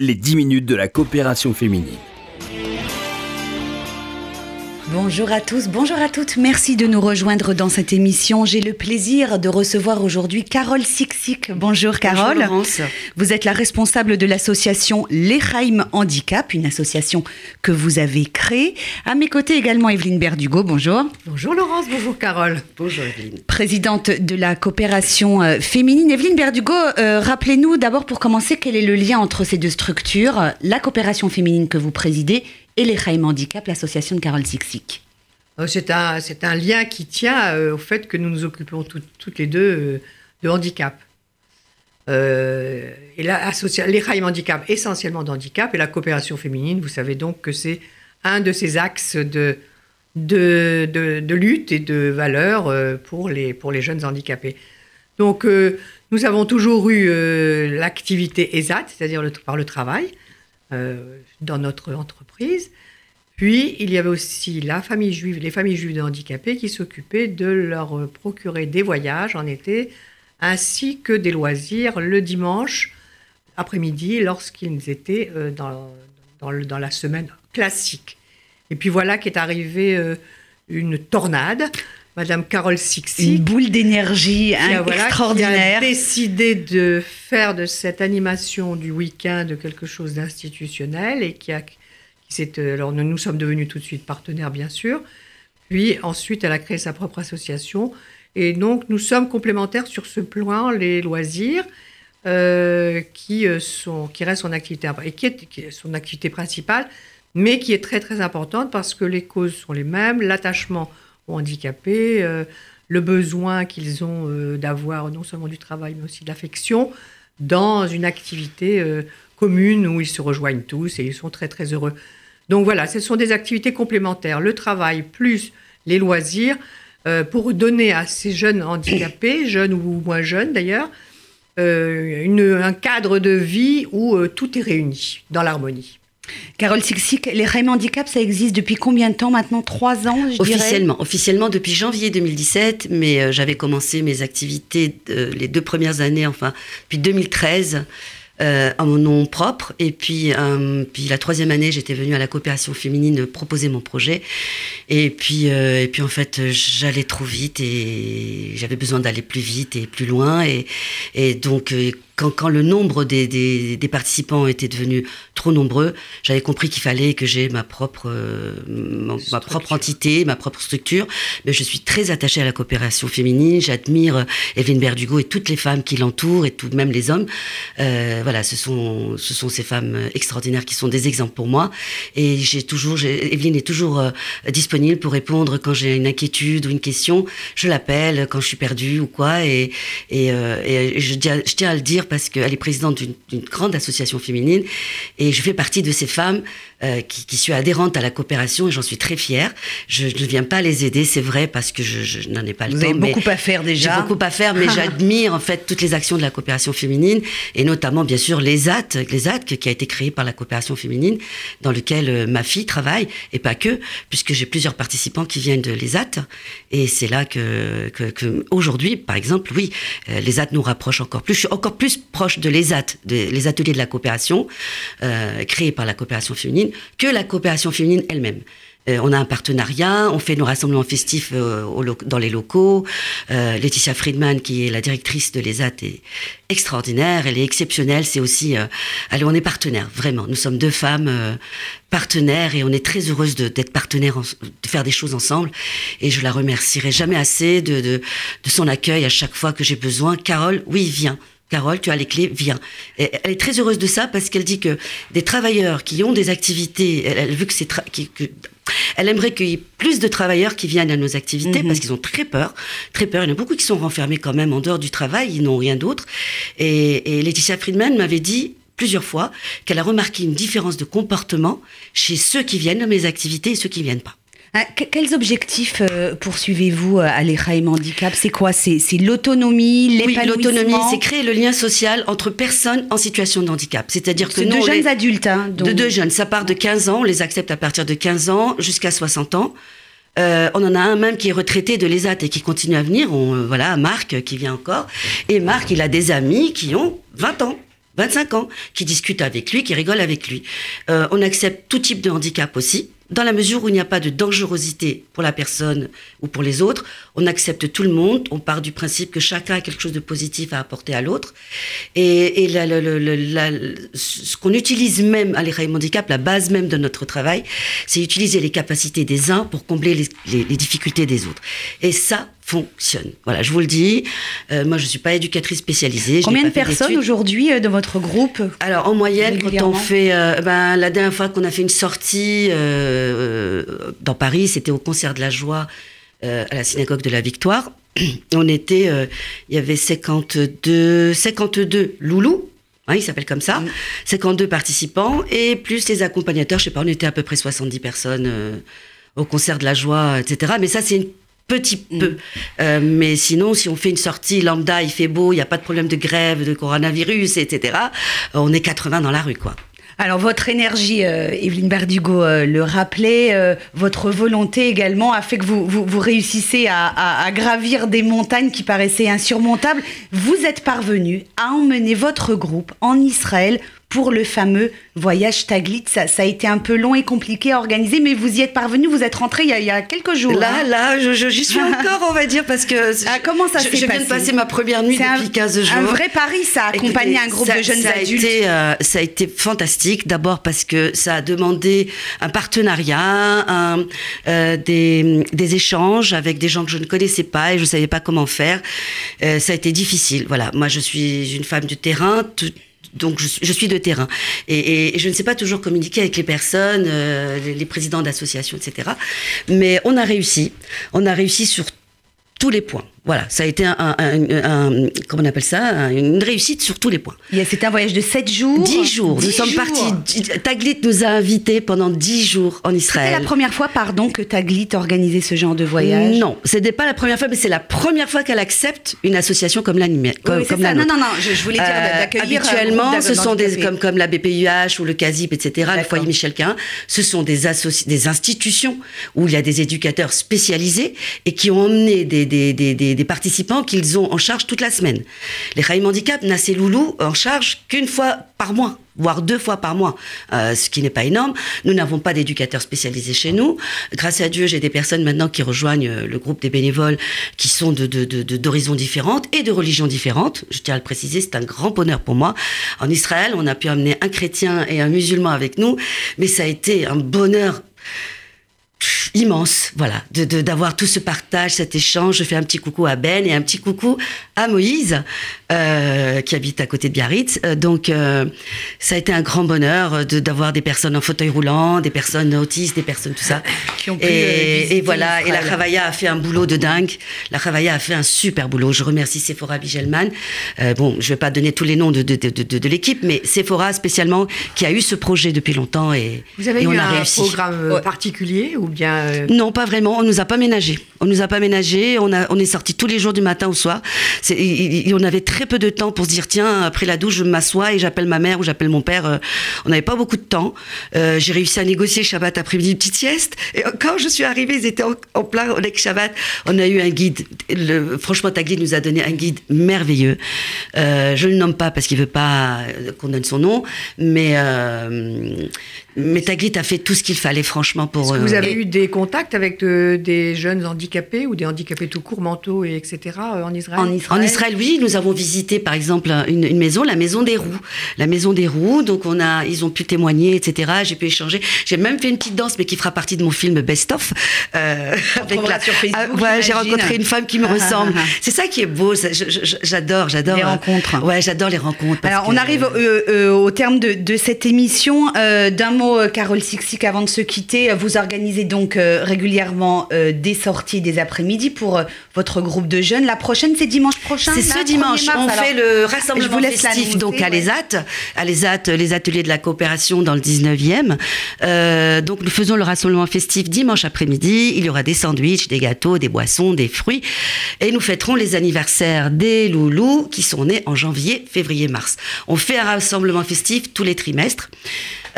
les 10 minutes de la coopération féminine. Bonjour à tous, bonjour à toutes. Merci de nous rejoindre dans cette émission. J'ai le plaisir de recevoir aujourd'hui Carole Sixic. Bonjour Carole. Bonjour Laurence. Vous êtes la responsable de l'association L'Echaim Handicap, une association que vous avez créée. À mes côtés également Evelyne Berdugo. Bonjour. Bonjour Laurence, bonjour Carole. Bonjour Evelyne. Présidente de la coopération euh, féminine. Evelyne Berdugo, euh, rappelez-nous d'abord pour commencer quel est le lien entre ces deux structures, la coopération féminine que vous présidez et les Chaim Handicap, l'association de Carole Sixic. Euh, C'est un, c'est un lien qui tient euh, au fait que nous nous occupons tout- toutes les deux euh, de handicap. Et la, les Chaim Handicap, essentiellement d'handicap, et la coopération féminine, vous savez donc que c'est un de ces axes de, lutte et de valeur pour les, jeunes handicapés. Donc, nous avons toujours eu l'activité ESAT, c'est-à-dire par le travail, euh, dans notre entreprise. Puis, il y avait aussi la famille juive, les familles juives de handicapés qui s'occupaient de leur procurer des voyages en été, ainsi que des loisirs le dimanche après-midi lorsqu'ils étaient euh, dans, dans la semaine classique. Et puis voilà qu'est arrivée euh, une tornade. Madame Carole Une Sixic, boule d'énergie hein, voilà, qui a extraordinaire. décidé de faire de cette animation du week-end quelque chose d'institutionnel et qui a qui euh, alors nous, nous sommes devenus tout de suite partenaires bien sûr. Puis ensuite elle a créé sa propre association. Et donc nous sommes complémentaires sur ce plan les loisirs euh, qui euh, sont qui reste son activité et qui est, qui est son activité principale mais qui est très très importante parce que les causes sont les mêmes. L'attachement handicapés euh, le besoin qu'ils ont euh, d'avoir non seulement du travail, mais aussi de l'affection dans une activité euh, commune où ils se rejoignent tous et ils sont très très heureux. Donc voilà, ce sont des activités complémentaires, le travail plus les loisirs, pour donner à ces jeunes handicapés, jeunes ou moins jeunes d'ailleurs, un cadre de vie où tout est réuni dans l'harmonie. Carole Sixic, les Chaim Handicap, ça existe depuis combien de temps maintenant? Trois ans, je dirais? Officiellement, officiellement depuis janvier 2017, mais euh, j'avais commencé mes activités euh, les deux premières années, enfin, depuis 2013, euh, en mon nom propre. Et puis, euh, puis la troisième année, j'étais venue à la coopération féminine proposer mon projet. Et puis, et puis en fait, j'allais trop vite et j'avais besoin d'aller plus vite et plus loin. Et, et donc, quand, quand le nombre des, des, des participants était devenu trop nombreux, j'avais compris qu'il fallait que j'ai ma propre, euh, ma propre entité, ma propre structure. Mais je suis très attachée à la coopération féminine. J'admire euh, Evelyne Berdugo et toutes les femmes qui l'entourent et tout, même les hommes. Euh, voilà, ce sont, ce sont ces femmes euh, extraordinaires qui sont des exemples pour moi. Et j'ai toujours, Evelyne est toujours euh, disponible pour répondre quand j'ai une inquiétude ou une question. Je l'appelle quand je suis perdue ou quoi. Et, et, euh, et je, tiens- je tiens à le dire parce qu'elle est présidente d'une grande association féminine et je fais partie de ces femmes euh, qui, qui suis adhérente à la coopération et j'en suis très fière. Je ne viens pas les aider, c'est vrai, parce que je, je n'en ai pas le Vous temps. avez mais beaucoup à faire J'ai déjà. beaucoup à faire, mais j'admire en fait toutes les actions de la coopération féminine et notamment bien sûr l'ESAT, l'ESAT qui a été créé par la coopération féminine, dans lequel euh, ma fille travaille et pas que, puisque j'ai plusieurs participants qui viennent de l'ESAT et c'est là que, que, que aujourd'hui, par exemple, oui, euh, l'ESAT nous rapproche encore plus. Je suis encore plus proche de l'ESAT, de, les ateliers de la coopération euh, créés par la coopération féminine, que la coopération féminine elle-même. Euh, on a un partenariat, on fait nos rassemblements festifs euh, dans les locaux. Laetitia Friedman, qui est la directrice de l'ESAT, est extraordinaire, elle est exceptionnelle. C'est aussi, allez, on est partenaires, vraiment. Nous sommes deux femmes partenaires et on est très heureuses de- d'être partenaires, en- de faire des choses ensemble. Et je la remercierai jamais assez de, de son accueil à chaque fois que j'ai besoin. Carole, oui, viens. Carole, tu as les clés, viens. Et elle est très heureuse de ça parce qu'elle dit que des travailleurs qui ont des activités, elle, elle veut que c'est elle aimerait qu'il y ait plus de travailleurs qui viennent à nos activités Mhm. parce qu'ils ont très peur, très peur. Il y en a beaucoup qui sont renfermés quand même en dehors du travail, ils n'ont rien d'autre. Et, et Laetitia Friedman m'avait dit plusieurs fois qu'elle a remarqué une différence de comportement chez ceux qui viennent à mes activités et ceux qui viennent pas. Que- quels objectifs euh, poursuivez-vous euh, à l'Echaim Handicap C'est quoi? C'est l'autonomie, Oui, l'épanouissement? l'autonomie, c'est créer le lien social entre personnes en situation de handicap. C'est-à-dire que nous, de jeunes les- adultes. Hein, De donc- deux jeunes, ça part de 15 ans, on les accepte à partir de 15 ans jusqu'à 60 ans. Euh, on en a un même qui est retraité de l'ESAT et qui continue à venir. On, euh, voilà, Marc euh, qui vient encore. Et Marc, il a des amis qui ont 20 ans. 25 ans, qui discutent avec lui, qui rigolent avec lui. Euh, on accepte tout type de handicap aussi dans la mesure où il n'y a pas de dangerosité pour la personne ou pour les autres, on accepte tout le monde, on part du principe que chacun a quelque chose de positif à apporter à l'autre. Et, et la, la, la, ce qu'on utilise même à l'Érail Handicap, la base même de notre travail, c'est utiliser les capacités des uns pour combler les, les, les difficultés des autres. Et ça, fonctionne. Voilà, je vous le dis. Euh, moi, je suis pas éducatrice spécialisée. Combien de personnes aujourd'hui euh, de votre groupe Alors, en moyenne, quand on fait, euh, ben, la dernière fois qu'on a fait une sortie dans Paris, c'était au concert de la joie à la synagogue de la Victoire. On était, il y avait 52, 52 loulous. Hein, il s'appelle comme ça. 52 participants et plus les accompagnateurs. Je sais pas, on était à peu près 70 personnes au concert de la joie, etc. Mais ça, c'est une petit peu. Euh, mais sinon, si on fait une sortie lambda, il fait beau, il n'y a pas de problème de grève, de coronavirus, etc., on est 80 dans la rue, quoi. Alors votre énergie, euh, Evelyne Berdugo euh, le rappelait, euh, votre volonté également a fait que vous, vous, vous réussissez à, à, à, gravir des montagnes qui paraissaient insurmontables. Vous êtes parvenu à emmener votre groupe en Israël pour le fameux voyage Taglit. Ça, ça, a été un peu long et compliqué à organiser, mais vous y êtes parvenu, vous êtes rentré il y a, il y a quelques jours. Là, hein. là, je, je, j'y suis encore, on va dire, parce que ah, comment ça je, je viens de passer ma première nuit depuis un, 15 jours. un vrai pari, ça, accompagner un groupe ça, de jeunes ça adultes. A été, euh, ça a été fantastique, d'abord parce que ça a demandé un partenariat, un, euh, des, des, échanges avec des gens que je ne connaissais pas et je ne savais pas comment faire. Euh, ça a été difficile. Voilà, moi je suis une femme du terrain. Tout, donc je, suis de terrain et, je ne sais pas toujours communiquer avec les personnes, euh, les, présidents d'associations, etc. Mais on a réussi. On a réussi sur tous les points. Voilà, ça a été un, un, un, un comment on appelle ça, une réussite sur tous les points. C'était un voyage de 7 jours 10 jours. 10 nous sommes jours. partis. Taglit nous a invités pendant 10 jours en Israël. C'était la première fois, pardon, que Taglit organisait ce genre de voyage? Non, ce n'est pas la première fois, mais c'est la première fois qu'elle accepte une association comme la, comme, oui, comme la nôtre. Non, non, non, je, je voulais dire euh, d'accueillir. Habituellement, ce sont des, comme, comme la BPUH ou le CASIP, etc., le foyer Michel Quin, ce sont des, des institutions où il y a des éducateurs spécialisés et qui ont emmené des, des, des, des, des participants qui qu'ils ont en charge toute la semaine. Les Raïm Handicap n'a ces loulous en charge qu'une fois par mois voire deux fois par mois, euh, ce qui n'est pas énorme. Nous n'avons pas d'éducateurs spécialisés chez nous. Grâce à Dieu, j'ai des personnes maintenant qui rejoignent le groupe des bénévoles qui sont de, d'horizons différentes et de religions différentes. Je tiens à le préciser, c'est un grand bonheur pour moi. En Israël, on a pu amener un chrétien et un musulman avec nous, mais ça a été un bonheur immense, voilà, de, d'avoir tout ce partage, cet échange. Je fais un petit coucou à Ben et un petit coucou à Moïse, euh, qui habite à côté de Biarritz. Euh, donc, euh, ça a été un grand bonheur de, d'avoir des personnes en fauteuil roulant, des personnes autistes, des personnes tout ça. Qui ont pu, et, et voilà, et la Ravaya a fait un boulot de dingue. La Ravaya a fait un super boulot. Je remercie Sephora Bigelman. Euh, bon, je vais pas donner tous les noms de, de, de, de, l'équipe, mais Sephora spécialement, qui a eu ce projet depuis longtemps et, Vous avez et eu on a un réussi. programme particulier ou euh... Non, pas vraiment. On nous a pas ménagé. On nous a pas ménagé. On a, on est sorti tous les jours du matin au soir. C'est, et, et on avait très peu de temps pour se dire tiens après la douche je m'assois et j'appelle ma mère ou j'appelle mon père. Euh, on n'avait pas beaucoup de temps. Euh, j'ai réussi à négocier Shabbat après-midi une petite sieste. Et quand je suis arrivée, ils étaient en, en plein avec Shabbat. On a eu un guide. Le, franchement, ta guide nous a donné un guide merveilleux. Euh, je ne le nomme pas parce qu'il veut pas qu'on donne son nom, mais mais Taglit a fait tout ce qu'il fallait, franchement, pour. Est-ce que vous avez eu des contacts avec de, des jeunes handicapés ou des handicapés tout court, mentaux, et etc. Euh, en Israël en Israël, en Israël oui. Nous avons visité, par exemple, une, une, maison, la Maison des Roues. La Maison des Roues, donc on a, ils ont pu témoigner, etc. J'ai pu échanger. J'ai même fait une petite danse, mais qui fera partie de mon film Best of. Euh, avec la, sur Facebook, ah, ouais, j'ai rencontré une femme qui me ressemble. C'est ça qui est beau. J'adore, j'adore. Les rencontres. Ouais, j'adore les rencontres. Alors, on arrive euh, euh, au terme de, de cette émission. Euh, D'un mot, Carole Sixic, avant de se quitter, vous organisez donc euh, régulièrement euh, des sorties des après-midi pour euh, votre groupe de jeunes. La prochaine, c'est dimanche prochain. C'est ce dimanche. Mars, on alors, fait le rassemblement festif donc à l'ESAT, à l'ESAT, les ateliers de la coopération dans le 19e. Euh, donc nous faisons le rassemblement festif dimanche après-midi. Il y aura des sandwichs, des gâteaux, des boissons, des fruits, et nous fêterons les anniversaires des loulous qui sont nés en janvier, février, mars. On fait un rassemblement festif tous les trimestres.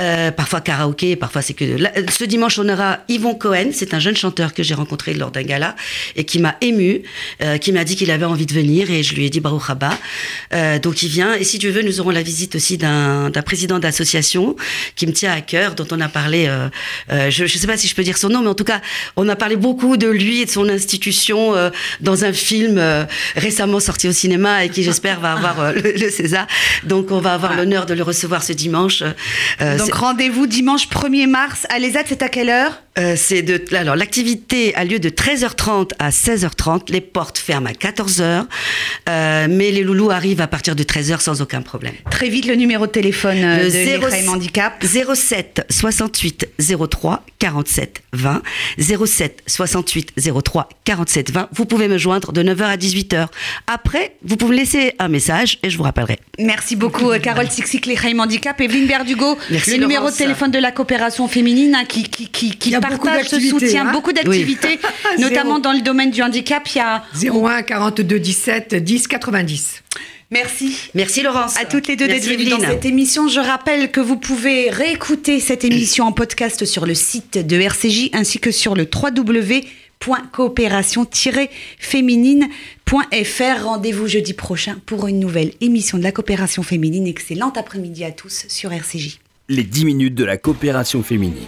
Euh, parfois karaoké, parfois c'est que. ce dimanche, on aura Yvon Cohen, c'est un jeune chanteur que j'ai rencontré lors d'un gala et qui m'a ému, euh, qui m'a dit qu'il avait envie de venir et je lui ai dit Baruch Haba. Euh, donc il vient. Et si tu veux, nous aurons la visite aussi d'un président d'association qui me tient à cœur, dont on a parlé. Euh, euh, je ne sais pas si je peux dire son nom, mais en tout cas, on a parlé beaucoup de lui et de son institution euh, dans un film euh, récemment sorti au cinéma et qui, j'espère, va avoir le, le César. Donc on va avoir l'honneur de le recevoir ce dimanche. Euh, Donc rendez-vous dimanche 1er mars. À l'ESAT, c'est à quelle heure? Euh, c'est de alors l'activité a lieu de 13h30 à 16h30. Les portes ferment à 14h, euh, mais les loulous arrivent à partir de 13h sans aucun problème. Très vite le numéro de téléphone euh, Le de 07 l'Ephraim Handicap. 07 68 03 47 20 07 68 03 47 20. Vous pouvez me joindre de 9h à 18h. Après, vous pouvez me laisser un message et je vous rappellerai. Merci beaucoup, Carole Sixic, l'Ephraim Handicap. Evelyne Berdugo, Merci, le numéro de téléphone de la coopération féminine hein, qui, qui, qui, qui Partage ce d'activités, soutien, hein. beaucoup d'activités, notamment dans le domaine du handicap. Il y a... 01 42 17 10 90. Merci. Merci Laurence. À toutes les deux d'être Merci, venues dans cette émission. Je rappelle que vous pouvez réécouter cette émission en podcast sur le site de RCJ ainsi que sur le www.coopération-féminine.fr. Rendez-vous jeudi prochain pour une nouvelle émission de la coopération féminine. Excellent après-midi à tous sur RCJ. Les 10 minutes de la coopération féminine.